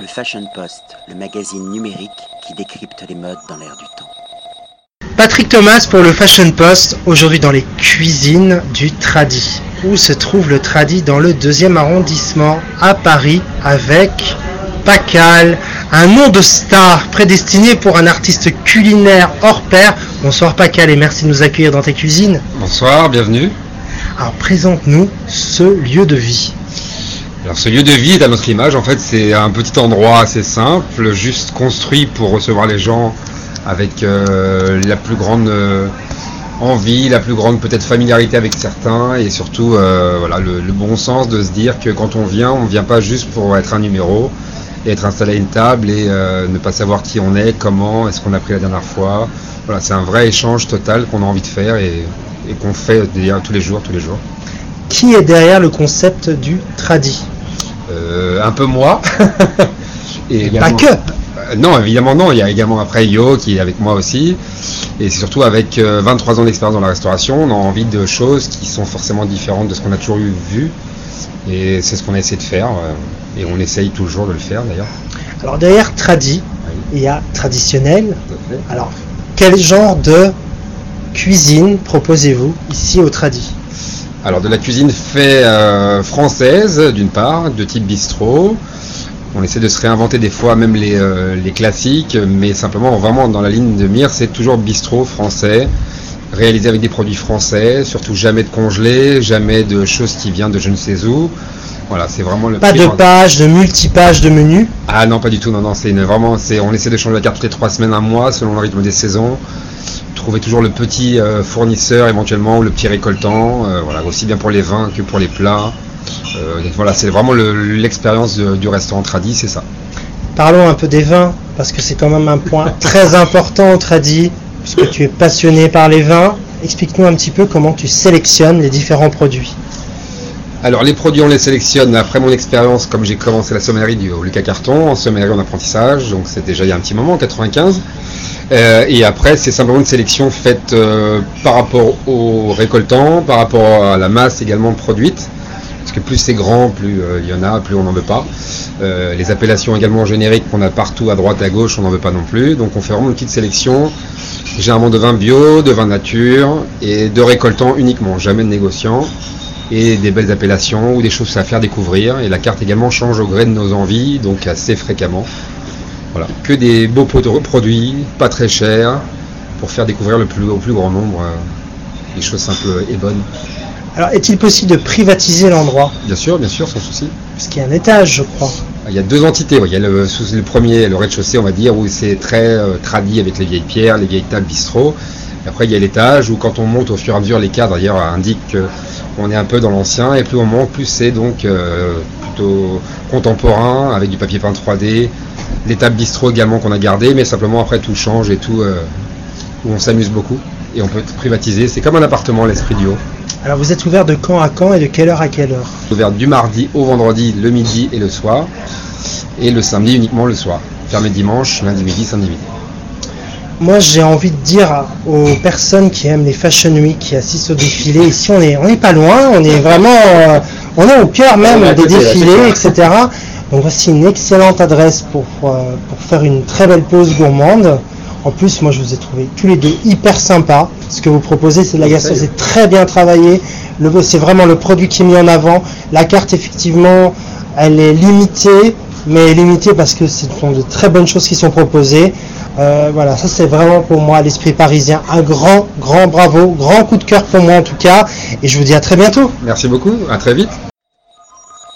Le Fashion Post, le magazine numérique qui décrypte les modes dans l'air du temps. Patrick Thomas pour le Fashion Post, aujourd'hui dans les cuisines du Tradi. Où se trouve le Tradi Dans le deuxième arrondissement à Paris avec Pacal, un nom de star prédestiné pour un artiste culinaire hors pair. Bonsoir Pacal et merci de nous accueillir dans tes cuisines. Bonsoir, bienvenue. Alors présente-nous ce lieu de vie. Alors ce lieu de vie est à notre image, en fait c'est un petit endroit assez simple, juste construit pour recevoir les gens avec euh, la plus grande euh, envie, la plus grande peut-être familiarité avec certains et surtout euh, voilà, le, bon sens de se dire que quand on vient, on ne vient pas juste pour être un numéro et être installé à une table et ne pas savoir qui on est, comment, est-ce qu'on a pris la dernière fois. Voilà, c'est un vrai échange total qu'on a envie de faire et, et qu'on fait d'ailleurs tous les jours, tous les jours. Qui est derrière le concept du Tradi Euh, un peu moi. Et pas que Euh, Non, évidemment non. Il y a également après Yo qui est avec moi aussi. Et c'est surtout avec euh, 23 ans d'expérience dans la restauration, on a envie de choses qui sont forcément différentes de ce qu'on a toujours eu vu. Et c'est ce qu'on a essayé de faire. euh, et on essaye toujours de le faire d'ailleurs. Alors derrière Tradi, Oui, il y a traditionnel. Alors quel genre de cuisine proposez-vous ici au Tradi? Alors de la cuisine fait euh, française d'une part, de type bistrot. On essaie de se réinventer des fois même les, euh, les classiques, mais simplement vraiment dans la ligne de mire, c'est toujours bistrot français, réalisé avec des produits français, surtout jamais de congelé, jamais de choses qui viennent de je ne sais où. Voilà, c'est vraiment le Pas de pages, de multipages de menus? Ah non, pas du tout. Non, non, c'est vraiment, c'est, on essaie de changer la carte toutes les trois semaines, un mois, selon le rythme des saisons. Trouver toujours le petit euh, fournisseur éventuellement ou le petit récoltant, euh, voilà, aussi bien pour les vins que pour les plats. Euh, voilà, c'est vraiment le- l'expérience du restaurant Tradi, c'est ça. Parlons un peu des vins, parce que c'est quand même un point très important au Tradi, puisque tu es passionné par les vins. Explique-nous un petit peu comment tu sélectionnes les différents produits. Alors les produits on les sélectionne après mon expérience comme j'ai commencé la sommellerie du au Lucas Carton en sommellerie en apprentissage donc c'est déjà il y a un petit moment en 95 Euh, et après c'est simplement une sélection faite euh, par rapport aux récoltants par rapport à la masse également produite parce que plus c'est grand plus euh, il y en a plus on n'en veut pas les appellations également génériques qu'on a partout à droite à gauche on n'en veut pas non plus donc on fait vraiment une petite sélection généralement de vin bio de vin nature et de récoltants uniquement jamais de négociants et des belles appellations ou des choses à faire découvrir. Et la carte également change au gré de nos envies, donc assez fréquemment. Voilà, que des beaux produits, pas très chers, pour faire découvrir le plus, au plus grand nombre euh, des choses simples et bonnes. Alors, est-il possible de privatiser l'endroit? Bien sûr, bien sûr, sans souci. Puisqu'il y a un étage, je crois. Il y a deux entités. Il y a le, premier, le rez-de-chaussée, on va dire, où c'est très euh, tradit avec les vieilles pierres, les vieilles tables bistrot. Et après, il y a l'étage où, quand on monte au fur et à mesure, les cadres d'ailleurs indiquent qu'on est un peu dans l'ancien. Et plus on monte, plus c'est donc euh, plutôt contemporain, avec du papier peint 3D, tables bistrot également qu'on a gardées, mais simplement après tout change et tout, euh, où on s'amuse beaucoup. Et on peut privatiser. C'est comme un appartement, l'esprit du haut. Alors, vous êtes ouvert de quand à quand et de quelle heure à quelle heure? Ouvert du mardi au vendredi, le midi et le soir, et le samedi uniquement le soir. Fermé dimanche, lundi midi, samedi midi. Moi, j'ai envie de dire aux personnes qui aiment les Fashion Week, qui assistent au défilé, ici, on est, on n'est pas loin, on est vraiment, euh, on est au cœur même est des défilés, etc. Donc voici une excellente adresse pour, euh, pour faire une très belle pause gourmande. En plus, moi, je vous ai trouvé tous les deux hyper sympas. Ce que vous proposez, c'est de la gastro, c'est très bien travaillé. C'est vraiment le produit qui est mis en avant. La carte, effectivement, elle est limitée, mais limitée parce que ce sont de très bonnes choses qui sont proposées. Euh, voilà, ça c'est vraiment pour moi l'esprit parisien. Un grand, grand bravo, grand coup de cœur pour moi en tout cas. Et je vous dis à très bientôt. Merci beaucoup, à très vite.